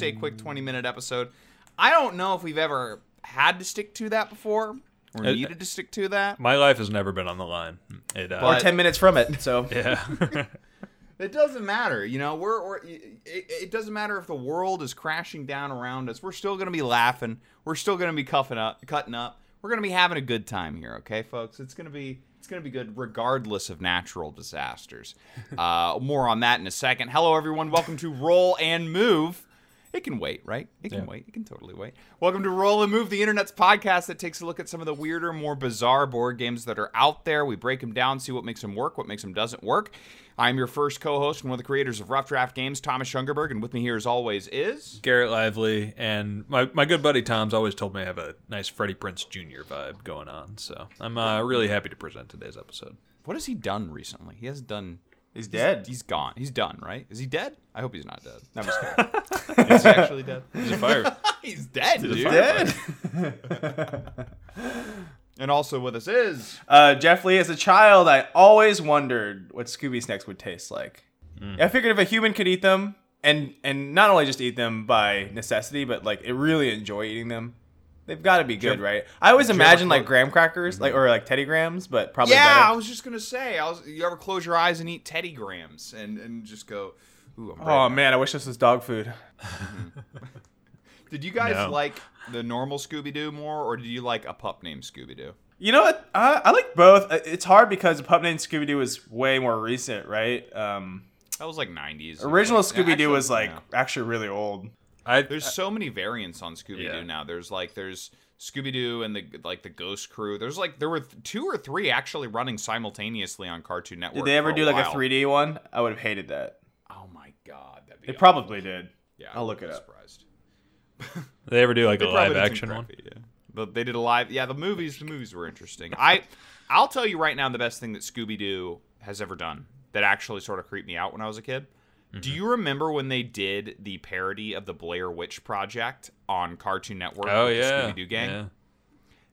here, folks. Say quick 20 minute episode. I don't know if we've ever had to stick to that before or Uh, needed to stick to that. My life has never been on the line. It, uh, But- Or ten minutes from it. So yeah. It doesn't matter, you know. We're, we're it, it doesn't matter if the world is crashing down around us. We're still gonna be laughing. We're still gonna be cuffing up, cutting up. We're gonna be having a good time here, okay, folks. It's gonna be it's gonna be good regardless of natural disasters. Uh, more on that in a second. Hello, everyone. Welcome to Roll and Move. It can wait, right? It can Yeah. wait. It can totally wait. Welcome to Roll and Move, the internet's podcast that takes a look at some of the weirder, more bizarre board games that are out there. We break them down, see what makes them work, what makes them doesn't work. I'm your first co-host and one of the creators of Rough Draft Games, Thomas Schungerberg, and with me here as always is Garrett Lively and my, my good buddy Tom's always told me I have a nice Freddie Prinze Jr. vibe going on. So I'm uh, really happy to present today's episode. what has he done recently? He hasn't done. He's dead. He's gone. He's done, right? Is he dead? I hope he's not dead. I'm just kidding. Is he actually dead? He's a fire. he's dead, dude. dead. And also with us is Uh, Jeff Lee, as a child, I always wondered what Scooby snacks would taste like. I figured if a human could eat them, and and not only just eat them by necessity, but like it really enjoy eating them, they've got to be good, ever- right? I always you imagine like graham crackers, like or like Teddy Grahams, but probably yeah. I was just gonna say, I was. You ever close your eyes and eat Teddy Grahams and and just go, ooh, I'm Oh man, I wish this was dog food. Did you guys No. like the normal Scooby Doo more, or did you like a pup named Scooby Doo? You know what? I, I like both. Uh, It's hard because a Pup Named Scooby Doo is way more recent, right? Um, That was like '90s. original Scooby Doo actually, was like yeah. actually really old. I, There's uh, so many variants on Scooby Doo Yeah. now. There's like there's Scooby Doo and the like the Ghost Crew. There's like there were two or three actually running simultaneously on Cartoon Network. Did they ever do like a 3D one? I would have hated that. Oh my god, that'd be They awesome. probably did. Yeah, I'll look it up. Surprised. they ever do like a live action one? crappy, Yeah. But they did a live. Yeah, the movies. The movies were interesting. I, I'll tell you right now, the best thing that Scooby Doo has ever done that actually sort of creeped me out when I was a kid. Do Mm-hmm. you remember when they did the parody of the Blair Witch Project on Cartoon Network? Oh with yeah. Scooby Doo gang. yeah.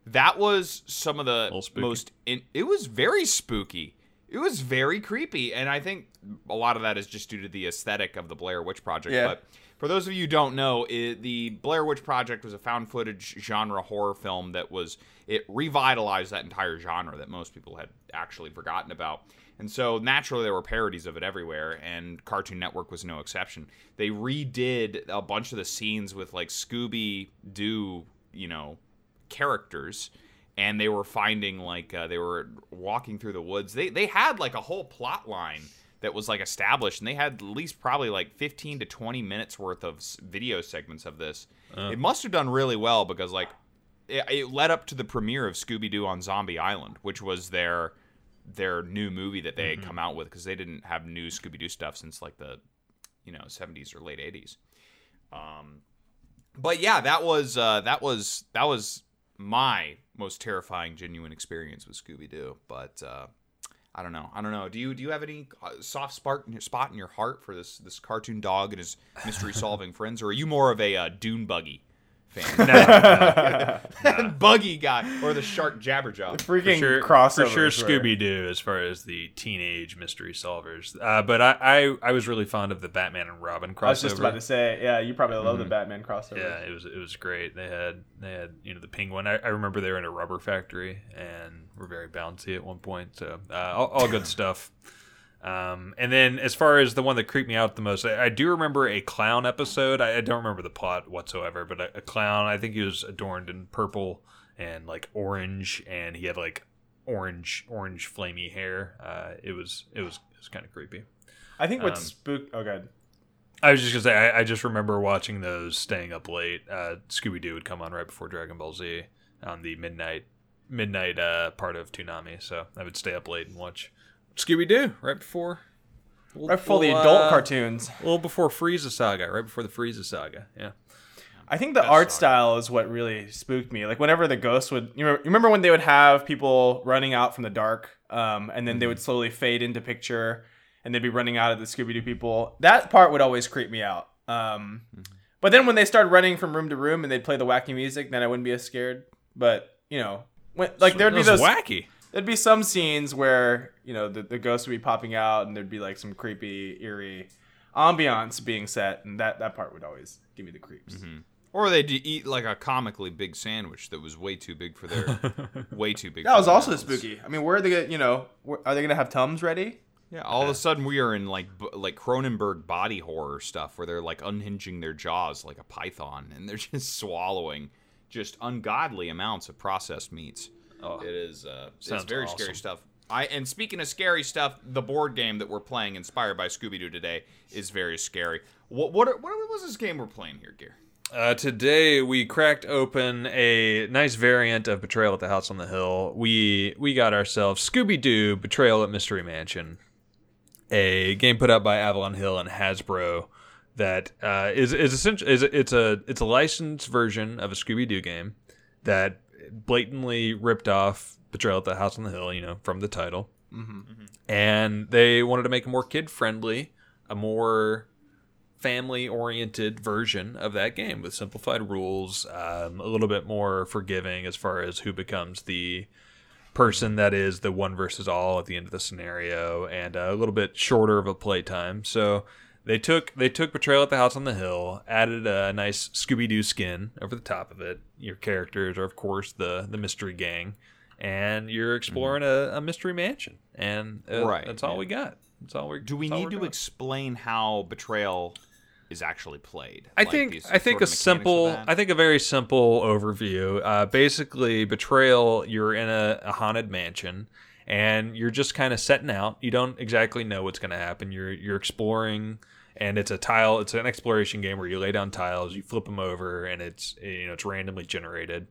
That was some of the most. In, it was very spooky. It was very creepy, and I think a lot of that is just due to the aesthetic of the Blair Witch Project. Yeah. But for those of you who don't know, it, the Blair Witch Project was a found footage genre horror film that was it revitalized that entire genre that most people had actually forgotten about. And so naturally there were parodies of it everywhere and Cartoon Network was no exception. They redid a bunch of the scenes with like Scooby Doo, you know, characters and they were finding like uh, they were walking through the woods. They they had like a whole plot line that was like established, and they had at least probably like 15 to 20 minutes worth of video segments of this. It must have done really well because like it, it led up to the premiere of Scooby Doo on Zombie Island, which was their their new movie that they had come out with because they didn't have new Scooby Doo stuff since like the you know 70s or late 80s. Um, but yeah, that was uh, that was that was my most terrifying genuine experience with Scooby Doo. But uh, I don't know. I don't know. Do you do you have any uh, soft spot in your, spot in your heart for this this cartoon dog and his mystery solving friends, or are you more of a uh, Dune Buggy fan? Buggy guy or the shark Jabberjaw? Freaking For sure, crossover. for sure Scooby Doo as far as the teenage mystery solvers. Uh, but I, I I was really fond of the Batman and Robin crossover. I was just about to say, yeah, you probably love the Batman crossover. Yeah, it was it was great. They had they had you know the penguin. I, I remember they were in a rubber factory and were very bouncy at one point. So uh, all, all good stuff. Um, and then as far as the one that creeped me out the most, I, I do remember a clown episode. I, I don't remember the plot whatsoever, but a, a clown. I think he was adorned in purple and like orange, and he had like orange orange flamey hair. Uh, it was it was it was kind of creepy. I think what Um, spook. Oh, god. I was just gonna say, I, I just remember watching those, staying up late. Uh, Scooby Doo would come on right before Dragon Ball Z on the midnight midnight uh, part of Toonami, so I would stay up late and watch Scooby Doo right before. Right before the adult uh, cartoons. A little before Frieza Saga, right before the Frieza Saga. Yeah. I think the Best art saga. style is what really spooked me. Like whenever the ghosts would, you remember, when they would have people running out from the dark, um, and then they would slowly fade into picture, and they'd be running out of the Scooby Doo people. That part would always creep me out. Um, But then when they started running from room to room and they'd play the wacky music, then I wouldn't be as scared. But you know, when, like there'd be those wacky. There'd be some scenes where you know the, the ghosts would be popping out and there'd be like some creepy eerie ambiance being set, and that that part would always give me the creeps. Mm-hmm. Or they would eat like a comically big sandwich that was way too big for their way too big. That was also mouths. spooky. I mean, where are they? Gonna, you know, where, are they gonna have tums ready? Yeah, all of a sudden we are in like like Cronenberg body horror stuff where they're like unhinging their jaws like a python and they're just swallowing just ungodly amounts of processed meats. Oh, It is uh, it's Sounds very awesome. scary stuff. I and speaking of scary stuff, the board game that we're playing, inspired by Scooby Doo today, is very scary. What what are, what was this game we're playing here, Gear? Uh, today we cracked open a nice variant of Betrayal at the House on the Hill. We we got ourselves Scooby Doo Betrayal at Mystery Mansion, a game put out by Avalon Hill and Hasbro that uh, is is essentially is it's a it's a licensed version of a Scooby Doo game that blatantly ripped off Betrayal at the House on the Hill, you know, from the title, mm-hmm. and they wanted to make a more kid friendly, a more family oriented version of that game with simplified rules, um, a little bit more forgiving as far as who becomes the person that is the one versus all at the end of the scenario, and uh, a little bit shorter of a playtime. So they took they took Betrayal at the House on the Hill, added a nice Scooby Doo skin over the top of it. Your characters are of course the the mystery gang, and you're exploring a, a mystery mansion, and uh, Right, that's all yeah. we got. That's all we Do we need to doing. explain how betrayal is actually played? I Like think I think a of mechanics of simple? I think a very simple overview. Uh, basically, betrayal. You're in a, a haunted mansion, and you're just kind of setting out. You don't exactly know what's going to happen. You're you're exploring, and it's a tile. It's an exploration game where you lay down tiles, you flip them over, and it's you know it's randomly generated.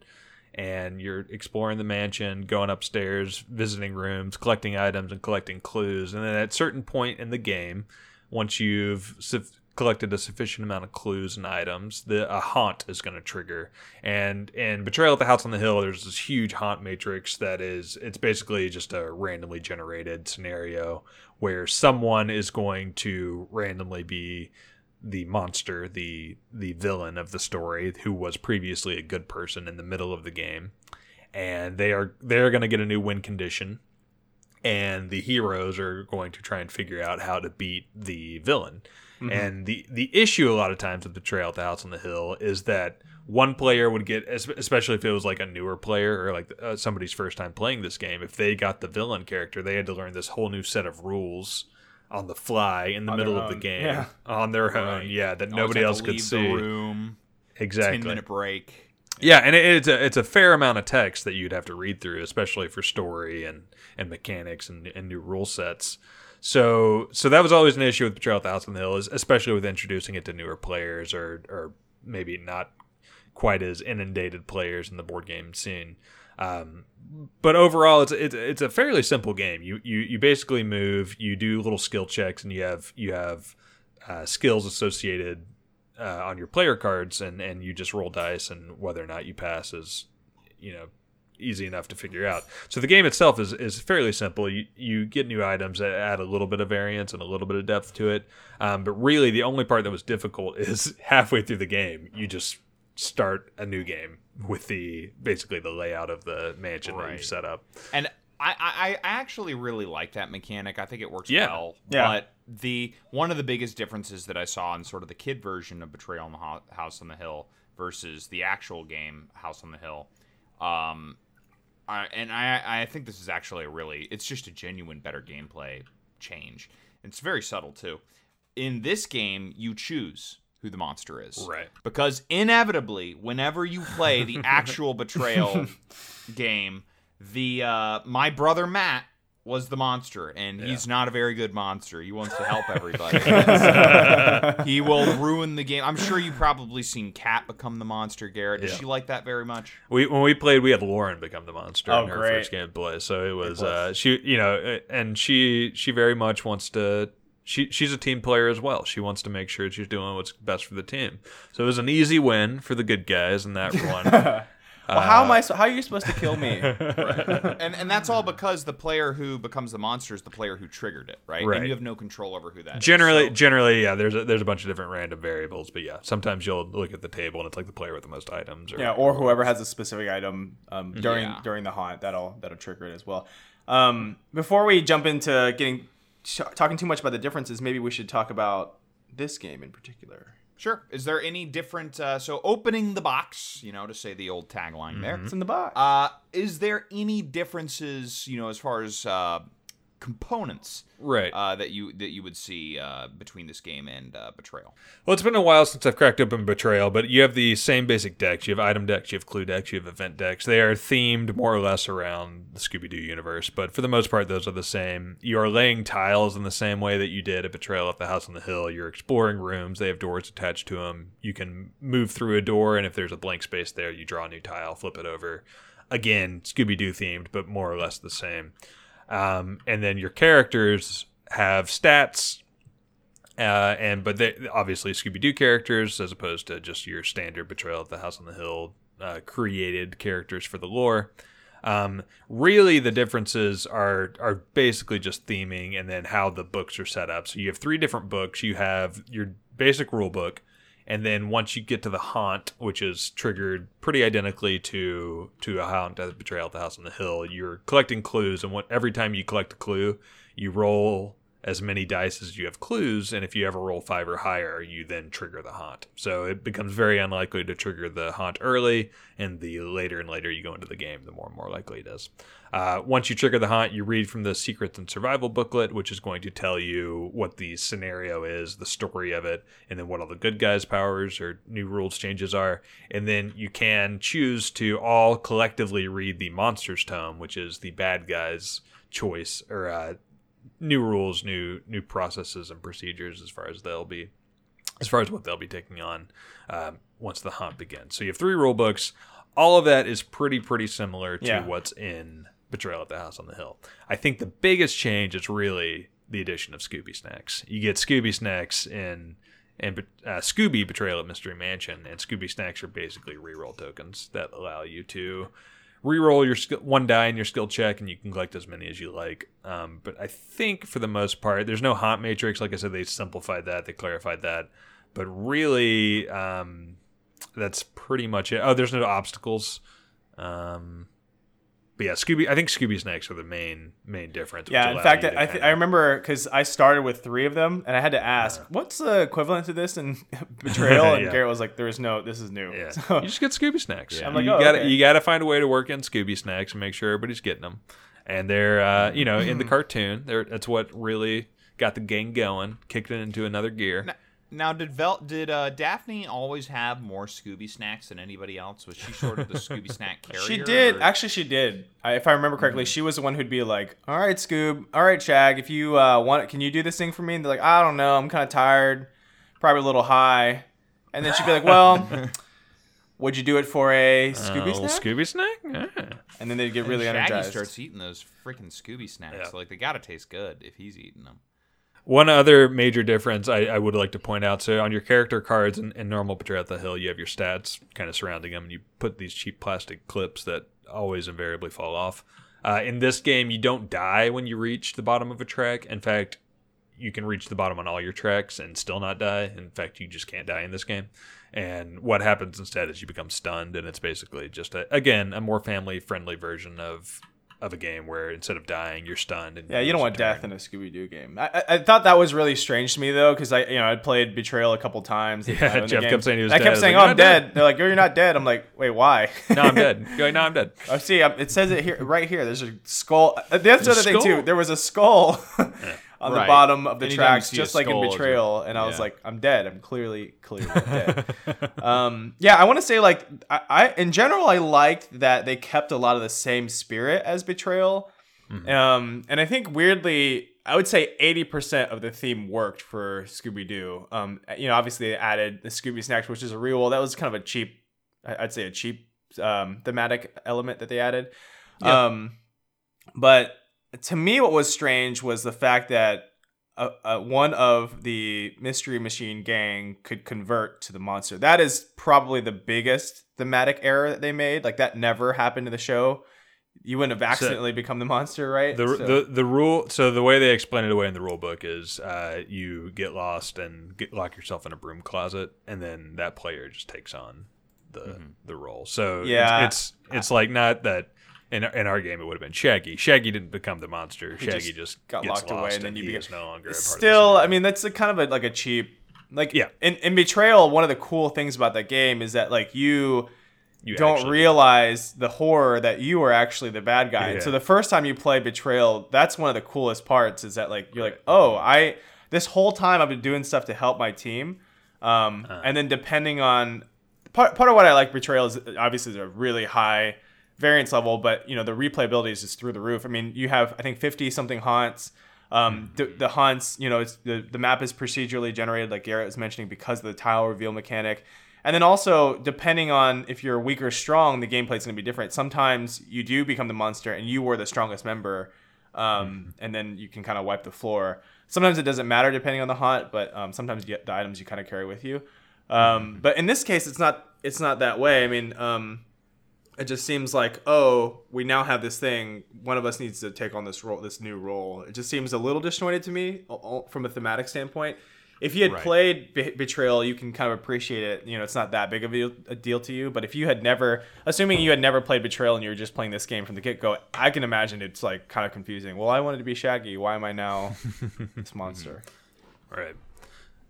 And you're exploring the mansion, going upstairs, visiting rooms, collecting items, and collecting clues. And then at a certain point in the game, once you've collected a sufficient amount of clues and items, the a haunt is going to trigger. And in Betrayal at the House on the Hill, there's this huge haunt matrix that is it's basically just a randomly generated scenario where someone is going to randomly be the monster, the the villain of the story, who was previously a good person in the middle of the game, and they are they're going to get a new win condition and the heroes are going to try and figure out how to beat the villain. And the the issue a lot of times with Betrayal at the House on the Hill is that one player would get, especially if it was like a newer player or like uh, somebody's first time playing this game, if they got the villain character, they had to learn this whole new set of rules on the fly in the On middle of the game yeah. on their own. Right. Yeah, that Always nobody else could see. Room, exactly. ten minute break. Yeah, and it, it's a it's a fair amount of text that you'd have to read through, especially for story and and mechanics and, and new rule sets. So so that was always an issue with Betrayal the Hill, is especially with introducing it to newer players or or maybe not quite as inundated players in the board game scene. Um, but overall, it's, it's it's a fairly simple game. You you you basically move, you do little skill checks, and you have you have uh, skills associated uh, on your player cards, and and you just roll dice, and whether or not you pass is you know easy enough to figure out. So the game itself is is fairly simple. You you get new items that add a little bit of variance and a little bit of depth to it. Um, but really, the only part that was difficult is halfway through the game, you just start a new game with the basically the layout of the mansion that Right. you've set up. And I, I, I actually really like that mechanic. I think it works Yeah. well. Yeah. But the one of the biggest differences that I saw in sort of the kid version of Betrayal on the Ho- House on the Hill versus the actual game House on the Hill, um, I, and I I think this is actually a really it's just a genuine better gameplay change. It's very subtle too. In this game, you choose who the monster is. Right. Because inevitably, whenever you play the actual betrayal game, the uh, my brother Matt was the monster, and he's not a very good monster. He wants to help everybody. So he will ruin the game. I'm sure you've probably seen Kat become the monster, Garrett. Does Yeah. she like that very much? We when we played, we had Lauren become the monster Oh, in her great. first game of play. So it was uh, she, you know, and she she very much wants to. She she's a team player as well. She wants to make sure she's doing what's best for the team. So it was an easy win for the good guys in that one. Well, how am I? So, how are you supposed to kill me? And and that's all because the player who becomes the monster is the player who triggered it, right? Right. And you have no control over who that is. generally, So- generally, yeah. There's a, there's a bunch of different random variables, but yeah, sometimes you'll look at the table and it's like the player with the most items. Or, yeah, or whoever has a specific item um, during Yeah. during the haunt that'll that'll trigger it as well. Um, before we jump into getting sh- talking too much about the differences, maybe we should talk about this game in particular? Sure. Is there any different? Uh, so opening the box, you know, to say the old tagline there. It's in the box. Uh, is there any differences, you know, as far as uh, components Right. uh, that you that you would see uh, between this game and uh, Betrayal? Well, it's been a while since I've cracked open Betrayal, but you have the same basic decks. You have item decks, you have clue decks, you have event decks. They are themed more or less around the Scooby Doo universe, but for the most part, those are the same. You are laying tiles in the same way that you did at Betrayal at the House on the Hill. You're exploring rooms, they have doors attached to them. You can move through a door, and if there's a blank space there, you draw a new tile, flip it over. Again, Scooby Doo themed, but more or less the same. Um, and then your characters have stats uh, and but they obviously Scooby Doo characters as opposed to just your standard Betrayal of the House on the Hill uh, created characters for the lore. Um, really, the differences are are basically just theming and then how the books are set up. So you have three different books. You have your basic rule book, and then once you get to the haunt, which is triggered pretty identically to to a haunt at Betrayal at the House on the Hill, you're collecting clues, and what every time you collect a clue, you roll as many dice as you have clues, and if you ever roll five or higher, you then trigger the haunt. So it becomes very unlikely to trigger the haunt early, and the later and later you go into the game, the more and more likely it is. Uh, once you trigger the haunt, you read from the secrets and survival booklet, which is going to tell you what the scenario is, the story of it, and then what all the good guys' powers or new rules changes are. And then you can choose to all collectively read the monsters tome, which is the bad guys' choice or uh, new rules, new new processes and procedures as far as they'll be, as far as what they'll be taking on um, once the haunt begins. So you have three rule books. All of that is pretty pretty similar to Yeah. what's in Betrayal at the House on the Hill. I think the biggest change is really the addition of Scooby Snacks. You get Scooby Snacks in and uh, Scooby Betrayal at Mystery Mansion, and Scooby Snacks are basically reroll tokens that allow you to reroll your skill, one die in your skill check, and you can collect as many as you like. Um, but I think for the most part, there's no haunt matrix. Like I said, they simplified that, they clarified that. But really, um, that's pretty much it. Oh, there's no obstacles. Um, but yeah, Scooby. I think Scooby Snacks are the main main difference. Yeah, in fact, I, th- I remember because I started with three of them, and I had to ask, "What's the equivalent to this in Betrayal?" And Yeah. Garrett was like, "There is no. This is new." Yeah, So- you just get Scooby snacks. I'm like, you oh, gotta okay. you gotta find a way to work in Scooby snacks and make sure everybody's getting them. And they're uh, you know in the cartoon, they're, that's what really got the gang going, kicked it into another gear. Now, now did Vel- did uh, Daphne always have more Scooby snacks than anybody else? Was she sort of the Scooby snack carrier? She did. or- Actually, she did. I, if I remember correctly, she was the one who'd be like, "All right, Scoob. All right, Shag. If you uh, want, can you do this thing for me?" And they're like, "I don't know. I'm kind of tired. Probably a little high." And then she'd be like, "Well, would you do it for a Uh, Scooby little snack?" Scooby snack. Yeah. and then they'd get really And really Shaggy energized. starts eating those freaking Scooby snacks. Yeah. Like they gotta taste good if he's eating them. One other major difference I, I would like to point out. So on your character cards in, in normal Betrayal at the Hill, you have your stats kind of surrounding them, and you put these cheap plastic clips that always invariably fall off. Uh, in this game, you don't die when you reach the bottom of a track. In fact, you can reach the bottom on all your tracks and still not die. In fact, you just can't die in this game. And what happens instead is you become stunned, and it's basically just a, again a more family friendly version of of a game where instead of dying, you're stunned. And Yeah, you don't want death in a Scooby Doo game. I, I, thought that was really strange to me though, because I you know I played Betrayal a couple times. Yeah, Jeff game. kept saying he was I dead. I kept saying, like, "Oh, I'm dead." dead." They're like, "You're not dead." I'm like, "Wait, why?" no, I'm dead. You're like, no, I'm dead. I see. um, It says it here, right here. There's a skull. Uh, That's the other a thing too. There was a skull on the bottom of the Anytime tracks, just like in Betrayal. And I was like, I'm dead. I'm clearly, clearly dead. um, yeah, I want to say like I, I, in general, I liked that they kept a lot of the same spirit as Betrayal. Um, and I think weirdly, I would say 80% of the theme worked for Scooby Doo. Um, you know, obviously they added the Scooby Snacks, which is a real. That was kind of a cheap, I'd say a cheap um, thematic element that they added. Yeah. Um, but to me, what was strange was the fact that uh, uh, one of the Mystery Machine gang could convert to the monster. That is probably the biggest thematic error that they made. Like that never happened to the show. You wouldn't have accidentally become the monster, right? The, So- the the rule so the way they explain it away in the rule book is uh, you get lost and get lock yourself in a broom closet and then that player just takes on the the role. So it's- Yeah. it's it's, like not that in, in our game it would have been Shaggy. Shaggy didn't become the monster. Shaggy just just got locked away and then you is no longer a part Still, I mean, that's a kind of a, like a cheap Like Yeah. in, in Betrayal, one of the cool things about that game is that like you You don't realize the horror that you are actually the bad guy. Yeah. so the first time you play Betrayal, that's one of the coolest parts is that like you're like, oh, I this whole time I've been doing stuff to help my team. Um, Uh. and then depending on part part of what I like Betrayal is obviously there's a really high variance level, but you know the replayability is just through the roof. I mean, you have I think 50 something haunts. Um, the, the haunts, you know, it's the, the map is procedurally generated, like Garrett was mentioning, because of the tile reveal mechanic. And then also, depending on if you're weak or strong, the gameplay's going to be different. Sometimes you do become the monster and you were the strongest member, um, and then you can kind of wipe the floor. Sometimes it doesn't matter depending on the haunt, but um, sometimes you get the items you kind of carry with you. Um, but in this case, it's not it's not that way. I mean, um, it just seems like oh, we now have this thing. One of us needs to take on this role, this new role. It just seems a little disjointed to me from a thematic standpoint. If you had Right. played Be- Betrayal, you can kind of appreciate it. You know, it's not that big of a deal, to you. But if you had never, assuming you had never played Betrayal and you were just playing this game from the get go, I can imagine it's like kind of confusing. Well, I wanted to be Shaggy. Why am I now this monster? Right.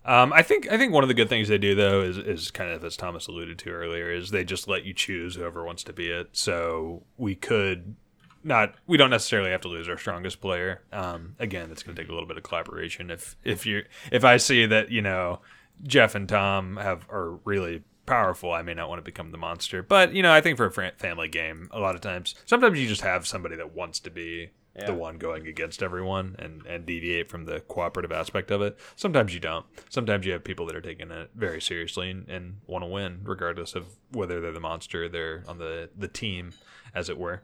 Um, I think I think one of the good things they do though is is kind of as Thomas alluded to earlier is they just let you choose whoever wants to be it. So we could not we don't necessarily have to lose our strongest player. Um, again, it's going to take a little bit of collaboration. If if you if I see that you know Jeff and Tom have are really powerful, I may not want to become the monster. But you know, I think for a family game, a lot of times, sometimes you just have somebody that wants to be Yeah. the one going against everyone and and deviate from the cooperative aspect of it. Sometimes you don't. Sometimes you have people that are taking it very seriously and, and want to win, regardless of whether they're the monster, they're on the the team, as it were.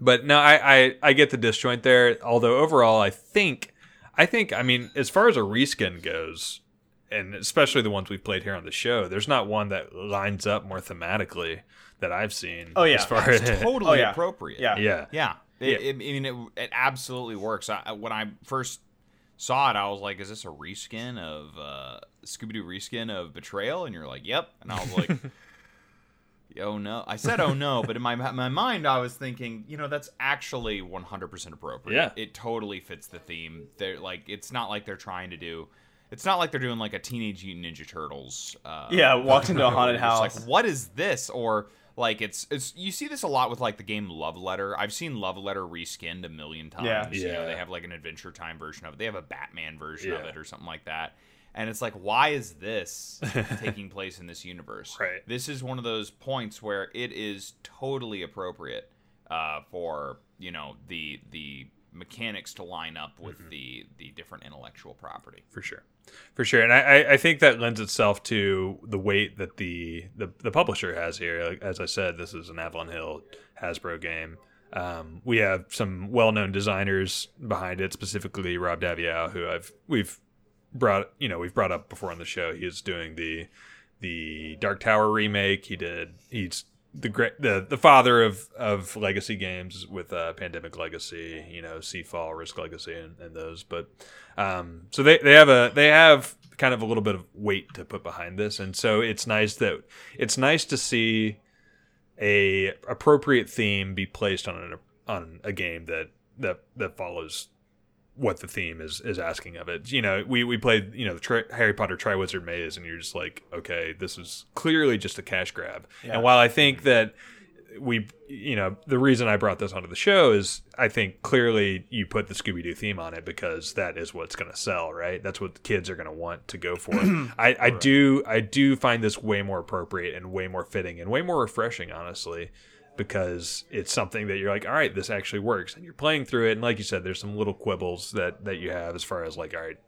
But no, I, I I get the disjoint there. Although overall, I think I think I mean as far as a reskin goes, and especially the ones we've played here on the show, there's not one that lines up more thematically that I've seen. Oh, yeah. as far as Totally Oh, yeah. appropriate. Yeah. yeah, Yeah. It, Yeah. It, I mean, it, it absolutely works. I, I- when I first saw it, I was like, "Is this a reskin of uh, Scooby Doo reskin of Betrayal?" And you're like, "Yep." And I was like, "Oh no!" I said, "Oh no," but in my my mind, I was thinking, you know, that's actually 100% appropriate. Yeah. It totally fits the theme. They're like, it's not like they're trying to do. It's not like they're doing like a Teenage Mutant Ninja Turtles. Uh, Yeah, walked into a haunted house. like, what is this? Or like it's it's you see this a lot with like the game Love Letter. I've seen Love Letter reskinned a million times. Yeah. You know, Yeah. they have like an Adventure Time version of it. They have a Batman version of it or something like that. And it's like, why is this taking place in this universe? Right. This is one of those points where it is totally appropriate uh, for you know the the mechanics to line up with Mm-hmm. the the different intellectual property. for sure. For sure. And I, I- think that lends itself to the weight that the the, the publisher has here. Like, as i said this is an avalon hill hasbro game. Um, we have some well-known designers behind it specifically rob daviau who i've we've brought you know we've brought up before on the show. He is doing the the dark tower remake. He did he's the great the, the father of of legacy games with uh, pandemic legacy you know seafall risk legacy and, and those but um so they, they have a they have kind of a little bit of weight to put behind this and so it's nice that it's nice to see a appropriate theme be placed on an on a game that that that follows what the theme is is asking of it. You know, we we played you know the tri- Harry Potter Triwizard Maze, and you're just like, okay, this is clearly just a cash grab. Yeah. And while I think that we, you know, the reason I brought this onto the show is I think clearly you put the Scooby Doo theme on it because that is what's going to sell, right? That's what the kids are going to want to go for. I, I do I do find this way more appropriate and way more fitting and way more refreshing, honestly because it's something that you're like, all right, this actually works, and you're playing through it. And like you said, there's some little quibbles that that you have as far as like, all right,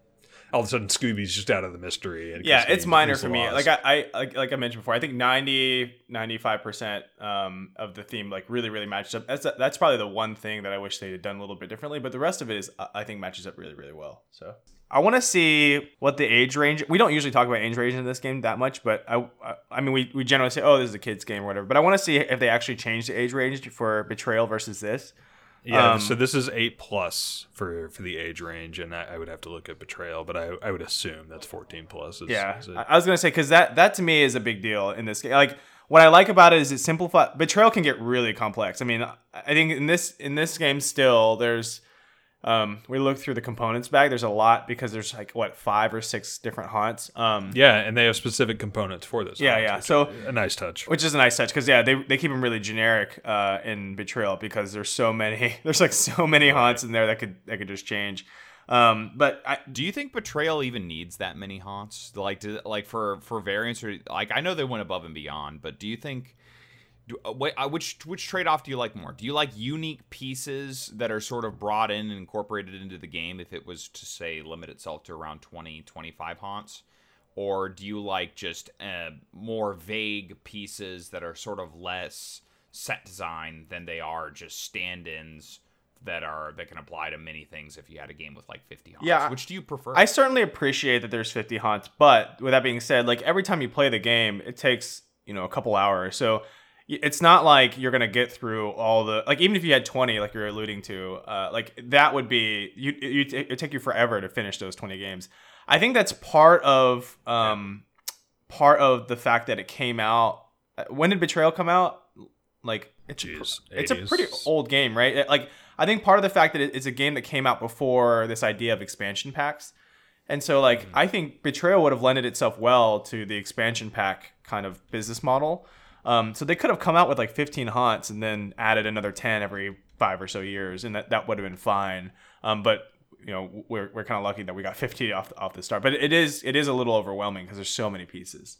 all of a sudden Scooby's just out of the mystery. And yeah, it's minor for me. Like I, I like, like I mentioned before, I think 90 95 percent um, of the theme like really really matches up. That's that's probably the one thing that I wish they had done a little bit differently. But the rest of it is I think matches up really really well. So I want to see what the age range. We don't usually talk about age range in this game that much, but I I, I mean we, we generally say oh this is a kids game or whatever. But I want to see if they actually change the age range for Betrayal versus this. yeah. um, so this is eight plus for for the age range, and I, I would have to look at Betrayal, but I I would assume that's 14 plus. Is, Yeah, is I was gonna say because that that to me is a big deal in this game. Like what I like about it is it simplifies. Betrayal can get really complex. I mean, I think in this in this game still there's Um, we looked through the components bag. There's a lot because there's like what five or six different haunts. Um, Yeah, and they have specific components for this. Yeah, yeah. So- a nice touch. which is a nice touch because yeah, they, they keep them really generic uh, in Betrayal because there's so many. There's like so many haunts in there that could that could just change. Um, but I, Do you think Betrayal even needs that many haunts? Like, to, like for for variants or like I know they went above and beyond, but do you think? Do, uh, wait, uh, which which trade off do you like more? Do you like unique pieces that are sort of brought in and incorporated into the game if it was to say limit itself to around 20 25 haunts? Or do you like just uh, more vague pieces that are sort of less set design than they are just stand-ins that are that can apply to many things if you had a game with like 50 haunts? Yeah, Which do you prefer? I certainly appreciate that there's 50 haunts, but with that being said, like every time you play the game, it takes you know a couple hours. So it's not like you're gonna get through all the like even if you had 20, like you're alluding to, uh, like that would be you you it take you forever to finish those 20 games. I think that's part of um part of the fact that it came out. uh, When did Betrayal come out? Like it's a pr- it's a pretty old game, right? It- Like I think part of the fact that it- it's a game that came out before this idea of expansion packs. And so like I think Betrayal would have lended itself well to the expansion pack kind of business model. Um, so they could have come out with like 15 haunts and then added another 10 every five or so years, and that, that would have been fine. Um, but you know we're, we're kind of lucky that we got 50 off off the start. But it is it is a little overwhelming because there's so many pieces.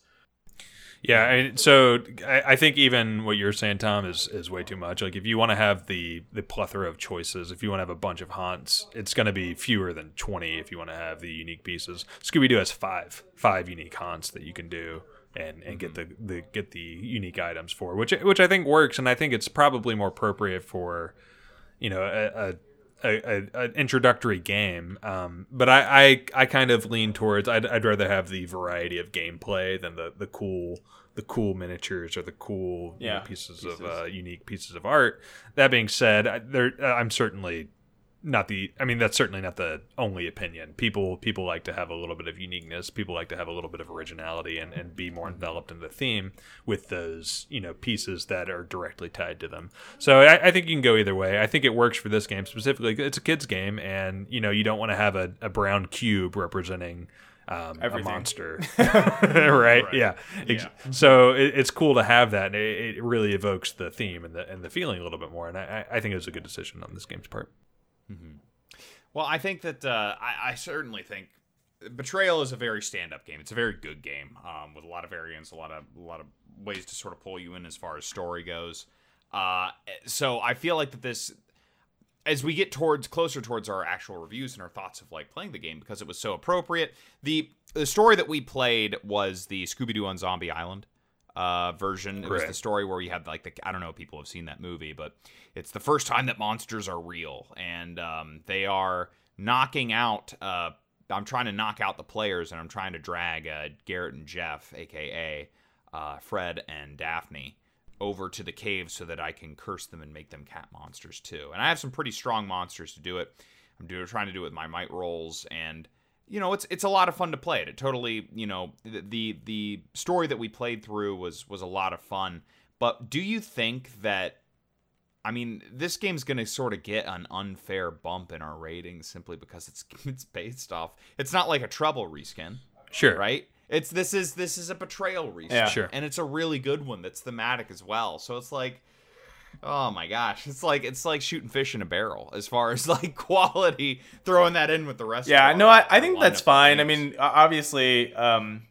Yeah, I so I, I think even what you're saying, Tom, is is way too much. Like, if you want to have the the plethora of choices, if you want to have a bunch of haunts, it's going to be fewer than twenty. If you want to have the unique pieces, Scooby Doo has five five unique haunts that you can do and and get the, the get the unique items for, which which I think works, and I think it's probably more appropriate for you know a, a a, a, an introductory game. Um, but I, I, I kind of lean towards I'd, I'd rather have the variety of gameplay than the, the cool the cool miniatures or the cool you know, pieces, pieces. of uh, unique pieces of art. That being said, I, there I'm certainly not the I mean that's certainly not the only opinion. People people like to have a little bit of uniqueness. People like to have a little bit of originality and, and be more enveloped in the theme with those, you know, pieces that are directly tied to them. So I, I think you can go either way. I think it works for this game specifically. It's a kids game and you know, you don't want to have a, a brown cube representing um, a monster, right? Yeah. Ex- So it, it's cool to have that. And it, it really evokes the theme and the and the feeling a little bit more. And I I think it was a good decision on this game's part. Well, I think that uh, I, I certainly think Betrayal is a very stand-up game. It's a very good game um, with a lot of variants, a lot of a lot of ways to sort of pull you in as far as story goes. Uh, so I feel like that this, as we get towards closer towards our actual reviews and our thoughts of like playing the game, because it was so appropriate. The the story that we played was the Scooby Doo on Zombie Island uh, version. It was the story where you had like the I don't know if people have seen that movie, but it's the first time that monsters are real, and um, they are knocking out. Uh, I'm trying to knock out the players, and I'm trying to drag uh, Garrett and Jeff, aka uh, Fred and Daphne, over to the cave so that I can curse them and make them cat monsters too. And I have some pretty strong monsters to do it. I'm doing trying to do it with my might rolls and you know it's it's a lot of fun to play it. It totally you know the the, the story that we played through was was a lot of fun. But do you think that I mean, this game's gonna sort of get an unfair bump in our ratings simply because it's it's based off. It's not like a trouble reskin, Sure. right? It's this is this is a betrayal reskin, Yeah. Sure. and it's a really good one that's thematic as well. So it's like, oh my gosh, it's like it's like shooting fish in a barrel as far as like quality. Throwing that in with the rest. Yeah, of no, I, I think that's of fine. I mean, obviously, um,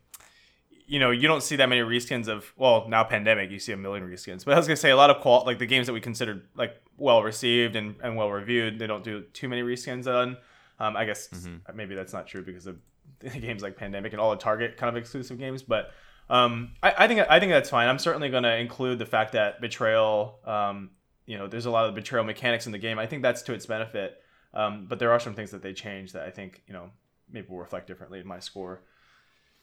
you know, you don't see that many reskins of well, now pandemic, you see a million reskins. But I was gonna say a lot of qual like the games that we considered like well received and, and well reviewed, they don't do too many reskins on. Um, I guess Mm-hmm. maybe that's not true because of games like Pandemic and all the Target kind of exclusive games, but um, I, I think I think that's fine. I'm certainly going to include the fact that Betrayal, um, you know, there's a lot of betrayal mechanics in the game. I think that's to its benefit, um, but there are some things that they change that I think you know maybe will reflect differently in my score.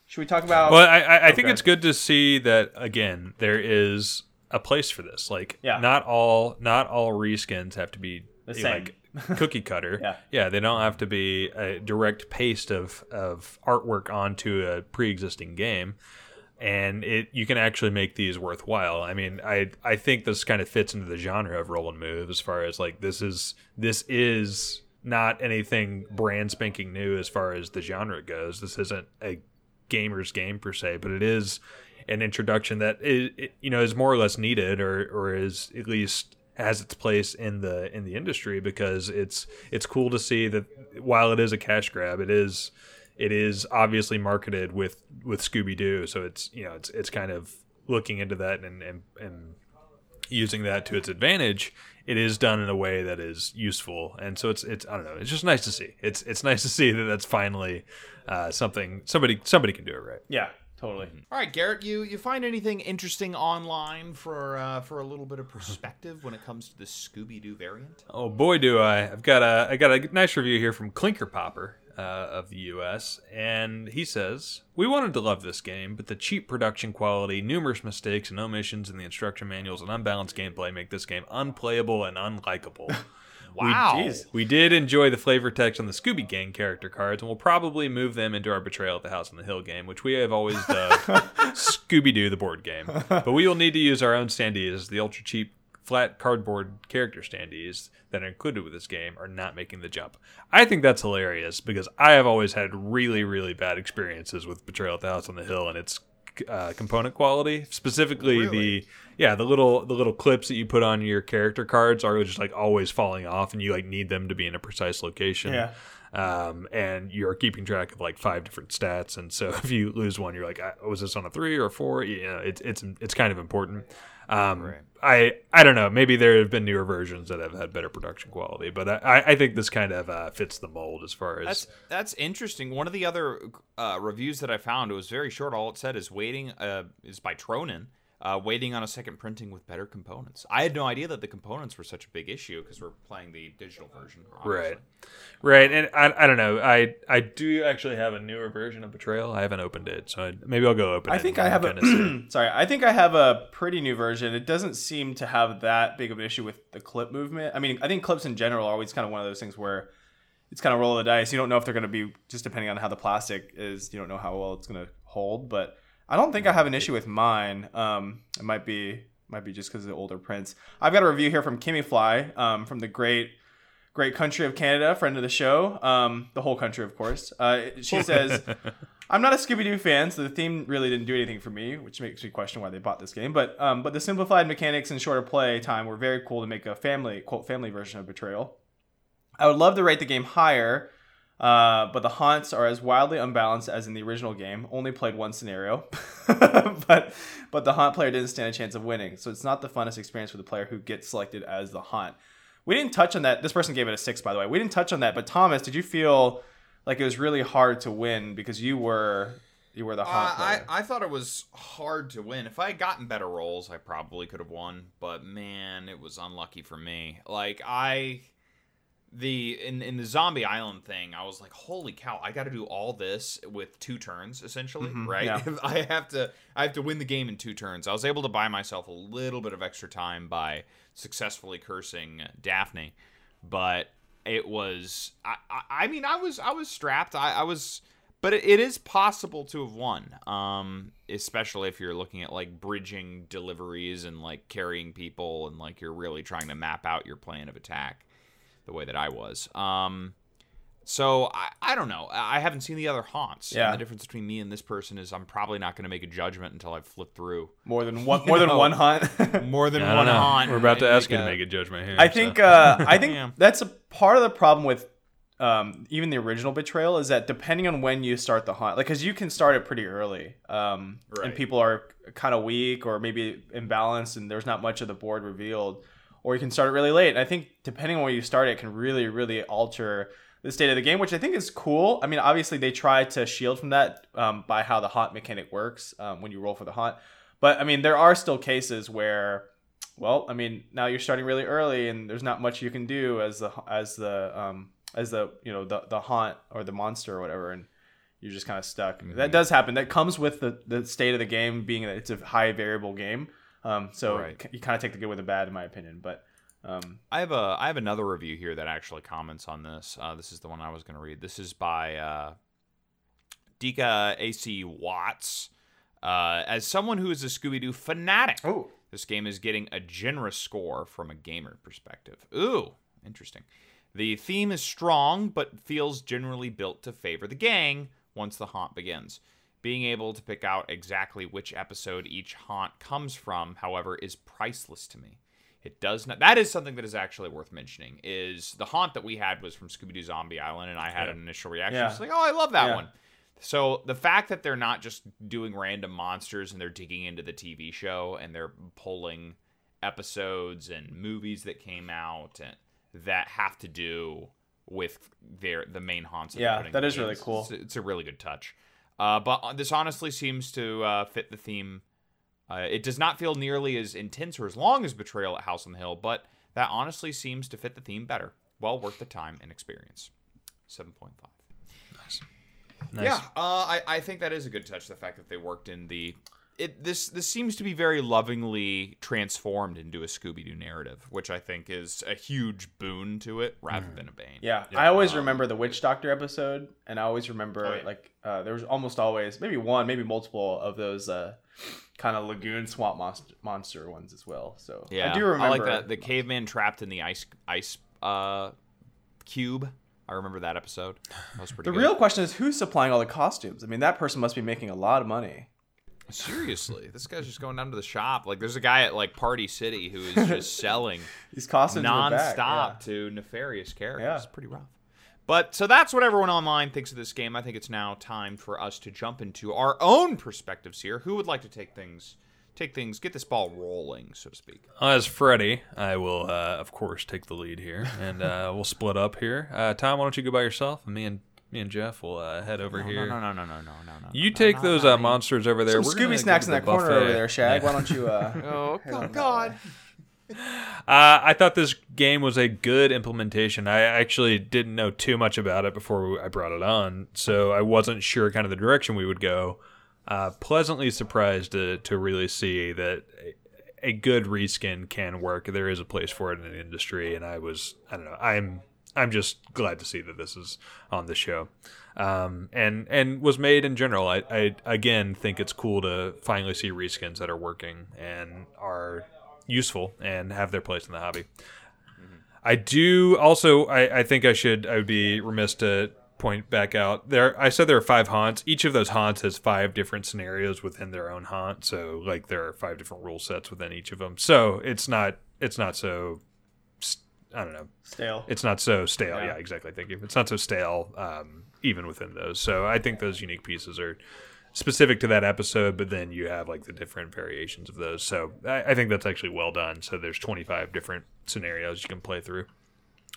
Should we talk about? Well, I, I, I think Okay. it's good to see that again. There is a place for this. Like, Yeah. not all not all reskins have to be The like cookie cutter. Yeah. yeah, they don't have to be a direct paste of of artwork onto a pre-existing game. And it you can actually make these worthwhile. I mean, I I think this kind of fits into the genre of roll and move as far as like this is this is not anything brand spanking new as far as the genre goes. This isn't a gamer's game per se, but it is an introduction that is, you know is more or less needed, or or is at least has its place in the in the industry because it's it's cool to see that while it is a cash grab, it is it is obviously marketed with with Scooby Doo, so it's you know it's it's kind of looking into that and and, and using that to its advantage. It is done in a way that is useful. And so it's it's i don't know it's just nice to see. It's it's nice to see that that's finally uh, something somebody somebody can do it right Yeah, totally. All right, Garrett, you you find anything interesting online for uh, for a little bit of perspective when it comes to the Scooby Doo variant? Oh boy, do I! I've got a I got a nice review here from Clinker Popper uh, of the U.S. and he says we wanted to love this game, but the cheap production quality, numerous mistakes and omissions in the instruction manuals, and unbalanced gameplay make this game unplayable and unlikable. Wow. Jeez. We did enjoy the flavor text on the Scooby Gang character cards, and we'll probably move them into our Betrayal at the House on the Hill game, which we have always dubbed Scooby Doo the board game. But we will need to use our own standees the ultra cheap flat cardboard character standees that are included with this game are not making the jump. I think that's hilarious because I have always had really, really bad experiences with Betrayal at the House on the Hill and its uh, component quality, specifically Really? the yeah the little the little clips that you put on your character cards are just like always falling off, and you like need them to be in a precise location. Yeah. Um, and you're keeping track of like five different stats, and so if you lose one, you're like, "I- was this on a three or a four? Know, it's it's it's kind of important. Um, Right. I I don't know. Maybe there have been newer versions that have had better production quality, but I, I think this kind of uh, fits the mold as far as That's that's interesting. One of the other uh, reviews that I found it was very short. All it said is waiting uh, is by Tronin. Uh, waiting on a second printing with better components. I had no idea that the components were such a big issue because we're playing the digital version. obviously. Right. Right, and I, I don't know. I I do actually have a newer version of Betrayal. I haven't opened it, so I, maybe I'll go open it. I think and I have a sorry. I think I have a pretty new version. It doesn't seem to have that big of an issue with the clip movement. I mean, I think clips in general are always kind of one of those things where it's kind of roll of the dice. You don't know if they're going to be just depending on how the plastic is. You don't know how well it's going to hold. But I don't think I have an issue with mine. Um, it might be might be just because of the older prints. I've got a review here from Kimmy Fly um, from the great great country of Canada, friend of the show, um, the whole country, of course. Uh, she says. I'm not a Scooby Doo fan, so the theme really didn't do anything for me, which makes me question why they bought this game. But um, but the simplified mechanics and shorter play time were very cool to make a family quote family version of Betrayal. I would love to rate the game higher, uh, but the haunts are as wildly unbalanced as in the original game. Only played one scenario, but but the haunt player didn't stand a chance of winning. So it's not the funnest experience for the player who gets selected as the haunt. We didn't touch on that. This person gave it a six, by the way. We didn't touch on that. But Thomas, did you feel like it was really hard to win because you were you were the Uh, haunt I, player? I thought it was hard to win. If I had gotten better rolls, I probably could have won. But man, it was unlucky for me. Like I, the in in the zombie island thing, I was like, holy cow! I got to do all this with two turns, essentially, Mhm, right? yeah. I have to I have to win the game in two turns. I was able to buy myself a little bit of extra time by successfully cursing Daphne, but it was I, I, I mean I was I was strapped. I, I was but it, it is possible to have won. Um especially if you're looking at like bridging deliveries and like carrying people and like you're really trying to map out your plan of attack the way that I was. Um so I, I don't know. I I haven't seen the other haunts. And Yeah. the difference between me and this person is I'm probably not going to make a judgment until I've flipped through more than one more than know. one haunt. more than I don't one know. haunt. We're about to ask you to make a judgment here. I so. think uh, I think Yeah. that's a part of the problem with um, even the original betrayal is that depending on when you start the haunt, like because you can start it pretty early, um, and people are kind of weak or maybe imbalanced, and there's not much of the board revealed, or you can start it really late. And I think depending on where you start, it can really really alter the state of the game, which I think is cool. I mean, obviously they try to shield from that um, by how the haunt mechanic works um, when you roll for the haunt, but I mean there are still cases where well, I mean, now you're starting really early, and there's not much you can do as the as the um as the you know the the haunt or the monster or whatever, and you're just kind of stuck. That does happen. That comes with the the state of the game being that it's a high variable game. Um, so Right. you kind of take the good with the bad, in my opinion. But um, I have a I have another review here that actually comments on this. Uh, this is the one I was going to read. This is by uh, Dika AC Watts. Uh, as someone who is a Scooby Doo fanatic, oh, this game is getting a generous score from a gamer perspective. Ooh, interesting. The theme is strong, but feels generally built to favor the gang once the haunt begins. Being able to pick out exactly which episode each haunt comes from, however, is priceless to me. It does not. That is something that is actually worth mentioning. Is the haunt that we had was from Scooby Doo Zombie Island, and I had an initial reaction. Yeah. It's like, oh, I love that Yeah. one. So the fact that they're not just doing random monsters and they're digging into the TV show and they're pulling episodes and movies that came out and that have to do with their the main haunts. Yeah, that is really cool. It's, it's a really good touch. Uh, but this honestly seems to uh, fit the theme. Uh, it does not feel nearly as intense or as long as Betrayal at House on the Hill, but that honestly seems to fit the theme better. Well worth the time and experience. Seven point five. Nice. Yeah, uh, I I think that is a good touch. The fact that they worked in the it this this seems to be very lovingly transformed into a Scooby Doo narrative, which I think is a huge boon to it rather than a bane. Yeah, I always Um, remember the witch doctor episode, and I always remember Oh, yeah. like uh, there was almost always maybe one, maybe multiple of those uh, kind of lagoon swamp monster, monster ones as well. So yeah. I do remember I like that the caveman trapped in the ice ice uh cube. I remember that episode. That was pretty The good. real question is who's supplying all the costumes. I mean, that person must be making a lot of money. Seriously, this guy's just going down to the shop. Like, there's a guy at like Party City who is just selling These costumes are back, non-stop yeah. to nefarious characters. Yeah. It's pretty rough. But so that's what everyone online thinks of this game. I think it's now time for us to jump into our own perspectives here. Who would like to take things, take things, get this ball rolling, so to speak? As Freddy, I will, uh, of course, take the lead here, and uh, we'll split up here. Uh, Tom, why don't you go by yourself, and me and me and Jeff will uh, head over No, here. no, no, no, no, no, no, no, no. You no, take not- those not uh, monsters over there. Some We're Scooby snacks in that corner buffet. over there, Shag. Yeah. Why don't you? Uh, Oh, head oh on God. Uh, I thought this game was a good implementation. I actually didn't know too much about it before I brought it on, so I wasn't sure kind of the direction we would go. Uh, pleasantly surprised to, to really see that a, a good reskin can work. There is a place for it in the industry, and I was I don't know I'm I'm just glad to see that this is on the show, um, and and was made in general. I, I again think it's cool to finally see reskins that are working and are useful and have their place in the hobby. I do also. I, I think I should. I would be remiss to point back out there. I said there are five haunts. Each of those haunts has five different scenarios within their own haunt. So like there are five different rule sets within each of them. So it's not. It's not so. I don't know. Stale. It's not so stale. Yeah. Yeah, exactly. Thank you. It's not so stale, um, even within those. So I think those unique pieces are specific to that episode, but then you have like the different variations of those. So I, I think that's actually well done. So there's 25 different scenarios you can play through,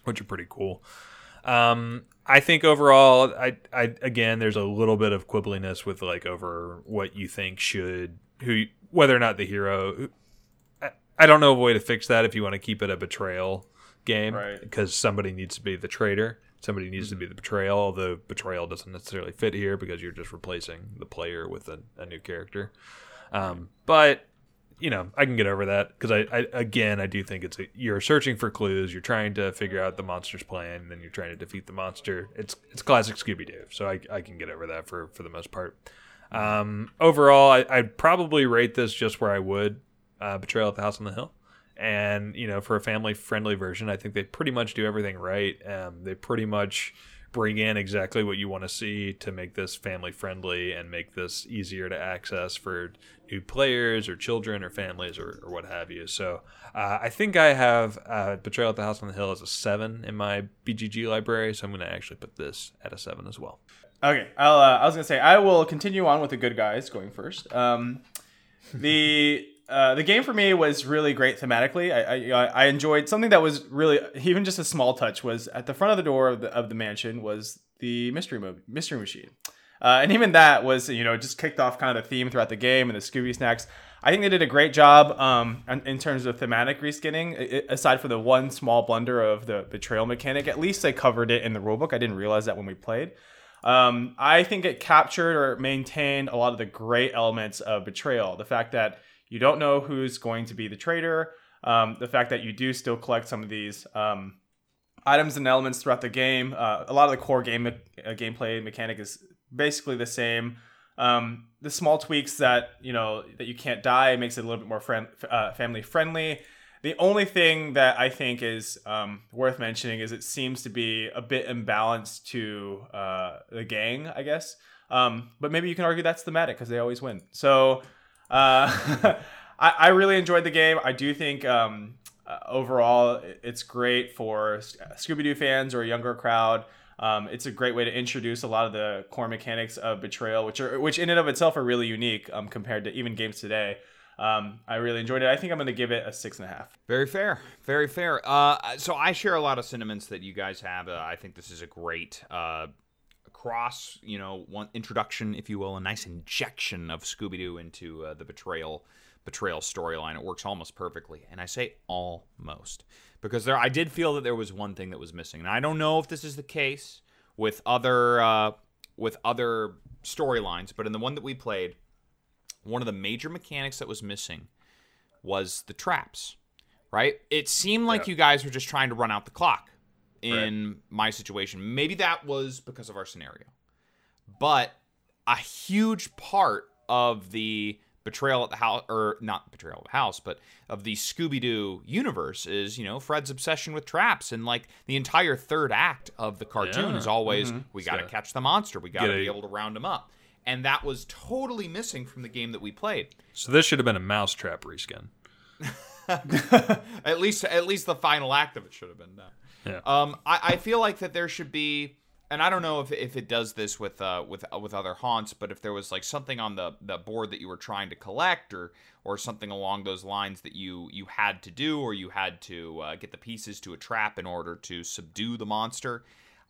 which are pretty cool. Um, I think overall, I, I again, there's a little bit of quibbliness with like over what you think should who whether or not the hero. I, I don't know a way to fix that if you want to keep it a betrayal game, Right. Because somebody needs to be the traitor, somebody needs to be the betrayal. Although betrayal doesn't necessarily fit here because you're just replacing the player with a, a new character. Um, but you know, I can get over that because I, I, again, I do think it's a, you're searching for clues, you're trying to figure out the monster's plan, and then you're trying to defeat the monster. It's it's classic Scooby Doo, so I, I can get over that for for the most part. Um, overall, I, I'd probably rate this just where I would uh, Betrayal at the House on the Hill. And you know, for a family friendly version, I think they pretty much do everything right. Um, they pretty much bring in exactly what you want to see to make this family friendly and make this easier to access for new players or children or families or, or what have you. So uh, I think I have uh, Betrayal at the House on the Hill as a seven in my BGG library. So I'm going to actually put this at a seven as well. Okay, uh, I was gonna say I will continue on with the good guys going first. Um, the uh, the game for me was really great thematically. I, I I enjoyed something that was really even just a small touch was at the front of the door of the, of the mansion was the mystery mo- mystery machine, uh, and even that was you know just kicked off kind of the theme throughout the game and the Scooby snacks. I think they did a great job um, in, terms of thematic reskinning. Aside from the one small blunder of the betrayal mechanic, at least they covered it in the rulebook. I didn't realize that when we played. Um, I think it captured or maintained a lot of the great elements of betrayal. The fact that you don't know who's going to be the traitor, um, the fact that you do still collect some of these um, items and elements throughout the game. Uh, a lot of the core game uh, gameplay mechanic is basically the same. Um, the small tweaks that you know that you can't die makes it a little bit more friend, uh, family friendly. The only thing that I think is um, worth mentioning is it seems to be a bit imbalanced to uh, the gang, I guess. Um, but maybe you can argue that's thematic because they always win. So uh, I, I really enjoyed the game. I do think um, uh, overall it's great for Scooby Doo fans or a younger crowd. Um, it's a great way to introduce a lot of the core mechanics of Betrayal, which are which in and of itself are really unique um, compared to even games today. Um, I really enjoyed it. I think I'm going to give it a six and a half. Very fair, very fair. Uh, so I share a lot of sentiments that you guys have. Uh, I think this is a great uh, cross, you know, one introduction, if you will, a nice injection of Scooby Doo into uh, the betrayal betrayal storyline. It works almost perfectly, and I say almost because there I did feel that there was one thing that was missing, and I don't know if this is the case with other uh, with other storylines, but in the one that we played, one of the major mechanics that was missing was the traps. Right? It seemed like Yeah. you guys were just trying to run out the clock in Right. my situation. Maybe that was because of our scenario. But a huge part of the betrayal at the house or not betrayal at the house but of the scooby-doo universe is you know fred's obsession with traps and like the entire third act of the cartoon Yeah. is always mm-hmm. we got to So- catch the monster we got to be able to round him up and that was totally missing from the game that we played So this should have been a mousetrap reskin. at least at least the final act of it should have been that. Yeah. Um, I, I feel like that there should be, and I don't know if, if it does this with uh with with other haunts, but if there was like something on the the board that you were trying to collect or or something along those lines that you you had to do or you had to uh, get the pieces to a trap in order to subdue the monster.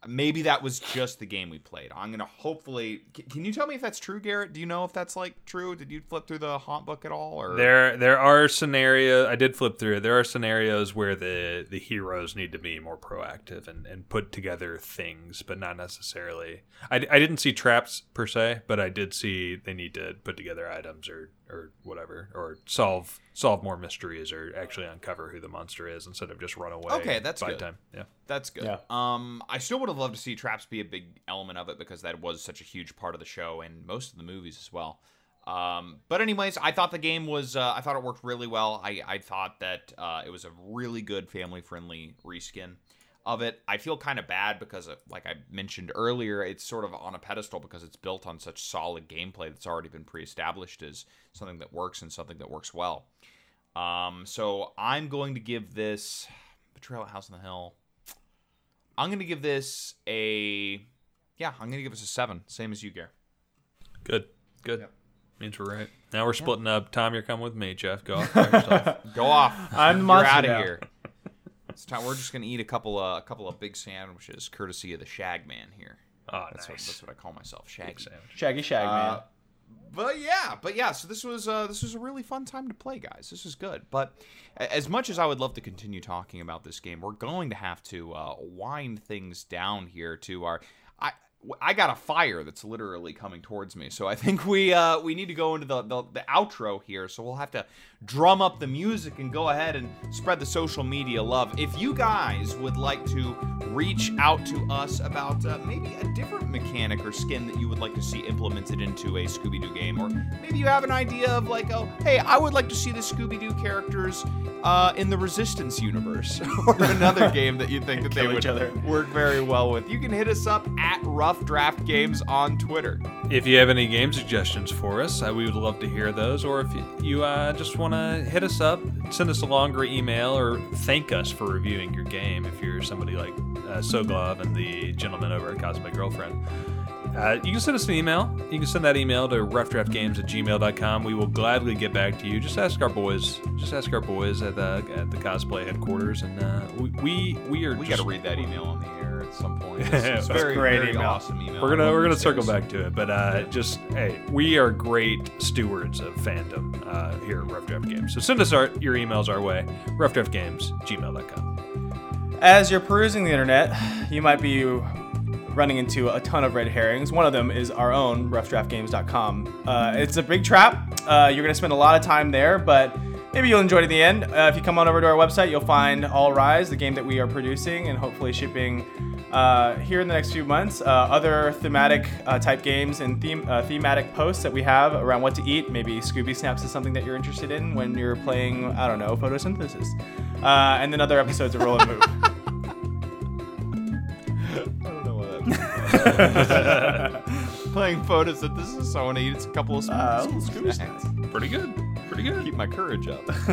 Maybe that was just the game we played. I'm gonna hopefully. Can you tell me if that's true, Garrett? Do you know if that's like true? Did you flip through the haunt book at all? Or There, there are scenarios. I did flip through. There are scenarios where the the heroes need to be more proactive and, and put together things, but not necessarily. I, I didn't see traps per se, but I did see they need to put together items or or whatever, or solve solve more mysteries, or actually uncover who the monster is instead of just run away. Okay, that's good. time. Yeah. That's good. Yeah. Um, I still would have loved to see traps be a big element of it because that was such a huge part of the show and most of the movies as well. Um, but anyways, I thought the game was. Uh, I thought it worked really well. I, I thought that uh, it was a really good family friendly reskin of it. I feel kind of bad because, of, like I mentioned earlier, it's sort of on a pedestal because it's built on such solid gameplay that's already been pre-established as something that works and something that works well. Um, so I'm going to give this Betrayal at House on the Hill. I'm going to give this a yeah. I'm going to give this a seven, same as you, Gare. Good. Good. Means we're right. Now we're splitting up. Tom, you're coming with me. Jeff, go off by yourself. Go off. I'm You're out of now. here. It's time. We're just going to eat a couple of a couple of big sandwiches, courtesy of the Shag Man here. Oh, That's what that's what I call myself, Shaggy. Shaggy Shag Man. Uh, but yeah, but yeah. So this was uh, this was a really fun time to play, guys. This was good. But as much as I would love to continue talking about this game, we're going to have to uh, wind things down here to our. I I got a fire that's literally coming towards me, so I think we uh, we need to go into the, the the outro here. So we'll have to drum up the music and go ahead and spread the social media love. If you guys would like to reach out to us about uh, maybe a different mechanic or skin that you would like to see implemented into a Scooby Doo game, or maybe you have an idea of like, oh, hey, I would like to see the Scooby Doo characters uh, in the Resistance universe, or another game that you think that they would work very well with. You can hit us up at Rough Draft Games on Twitter. If you have any game suggestions for us, uh, we would love to hear those. Or if you, you uh, just want to hit us up, send us a longer email, or thank us for reviewing your game. If you're somebody like uh, Soglove and the gentleman over at Cosmic Girlfriend, uh, you can send us an email. You can send that email to roughdraftgames at gmail.com. We will gladly get back to you. Just ask our boys. Just ask our boys at the at the cosplay headquarters, and uh, we, we we are. We got to read that email on the air at some point. It's, That's it's a very, great very email. awesome email. We're gonna we're gonna circle guys. back to it, but uh, just hey, we are great stewards of fandom uh, here at Rough Draft Games. So send us our, your emails our way, roughdraftgames gmail.com. As you're perusing the internet, you might be running into a ton of red herrings. One of them is our own roughdraftgames.com. Uh, it's a big trap. Uh, you're going to spend a lot of time there, but maybe you'll enjoy it at the end. Uh, if you come on over to our website, you'll find All Rise, the game that we are producing and hopefully shipping uh, here in the next few months, uh, other thematic uh, type games and theme, uh, thematic posts that we have around what to eat. Maybe Scooby Snaps is something that you're interested in when you're playing, I don't know, photosynthesis. Uh, and then other episodes of Roll and Move. I don't know what that Playing photosynthesis, so I want to eat a couple of Uh, Scooby Scooby snacks. Pretty good. Pretty good. Keep my courage up.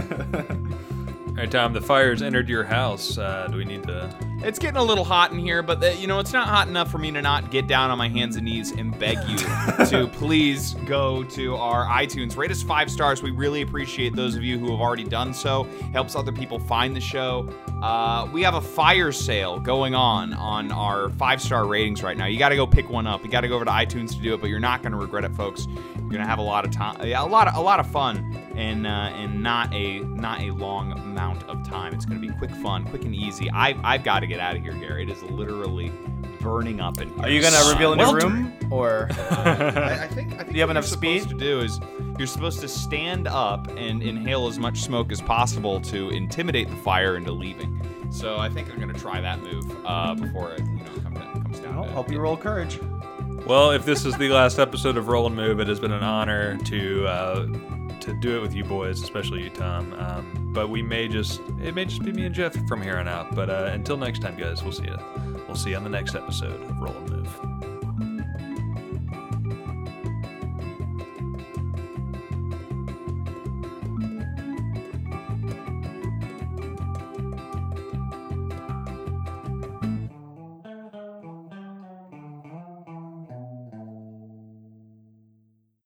All right, Tom. The fire's entered your house. Uh, do we need to? It's getting a little hot in here, but the, you know it's not hot enough for me to not get down on my hands and knees and beg you to please go to our iTunes, rate us five stars. We really appreciate those of you who have already done so. Helps other people find the show. Uh, we have a fire sale going on on our five star ratings right now. You got to go pick one up. You got to go over to iTunes to do it, but you're not going to regret it, folks. You're going to have a lot of time, a lot of a lot of fun, and uh, and not a not a long amount of time. It's going to be quick fun, quick and easy. I I've got to get out of here, Gary. It is literally burning up in here. Are you gonna reveal in your Sweltering. room or? I, I think. I think you have what enough you're speed? supposed to do is you're supposed to stand up and inhale as much smoke as possible to intimidate the fire into leaving. So I think I'm gonna try that move uh, before it you know comes down. Comes down Well, to hope you roll courage. Well, if this is the last episode of Roll and Move, it has been an honor to uh, to do it with you boys, especially you, Tom. Um, but we may just it may just be me and Jeff from here on out. But uh, until next time, guys, we'll see you. We'll see you on the next episode of Roll and Move.